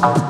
Bye.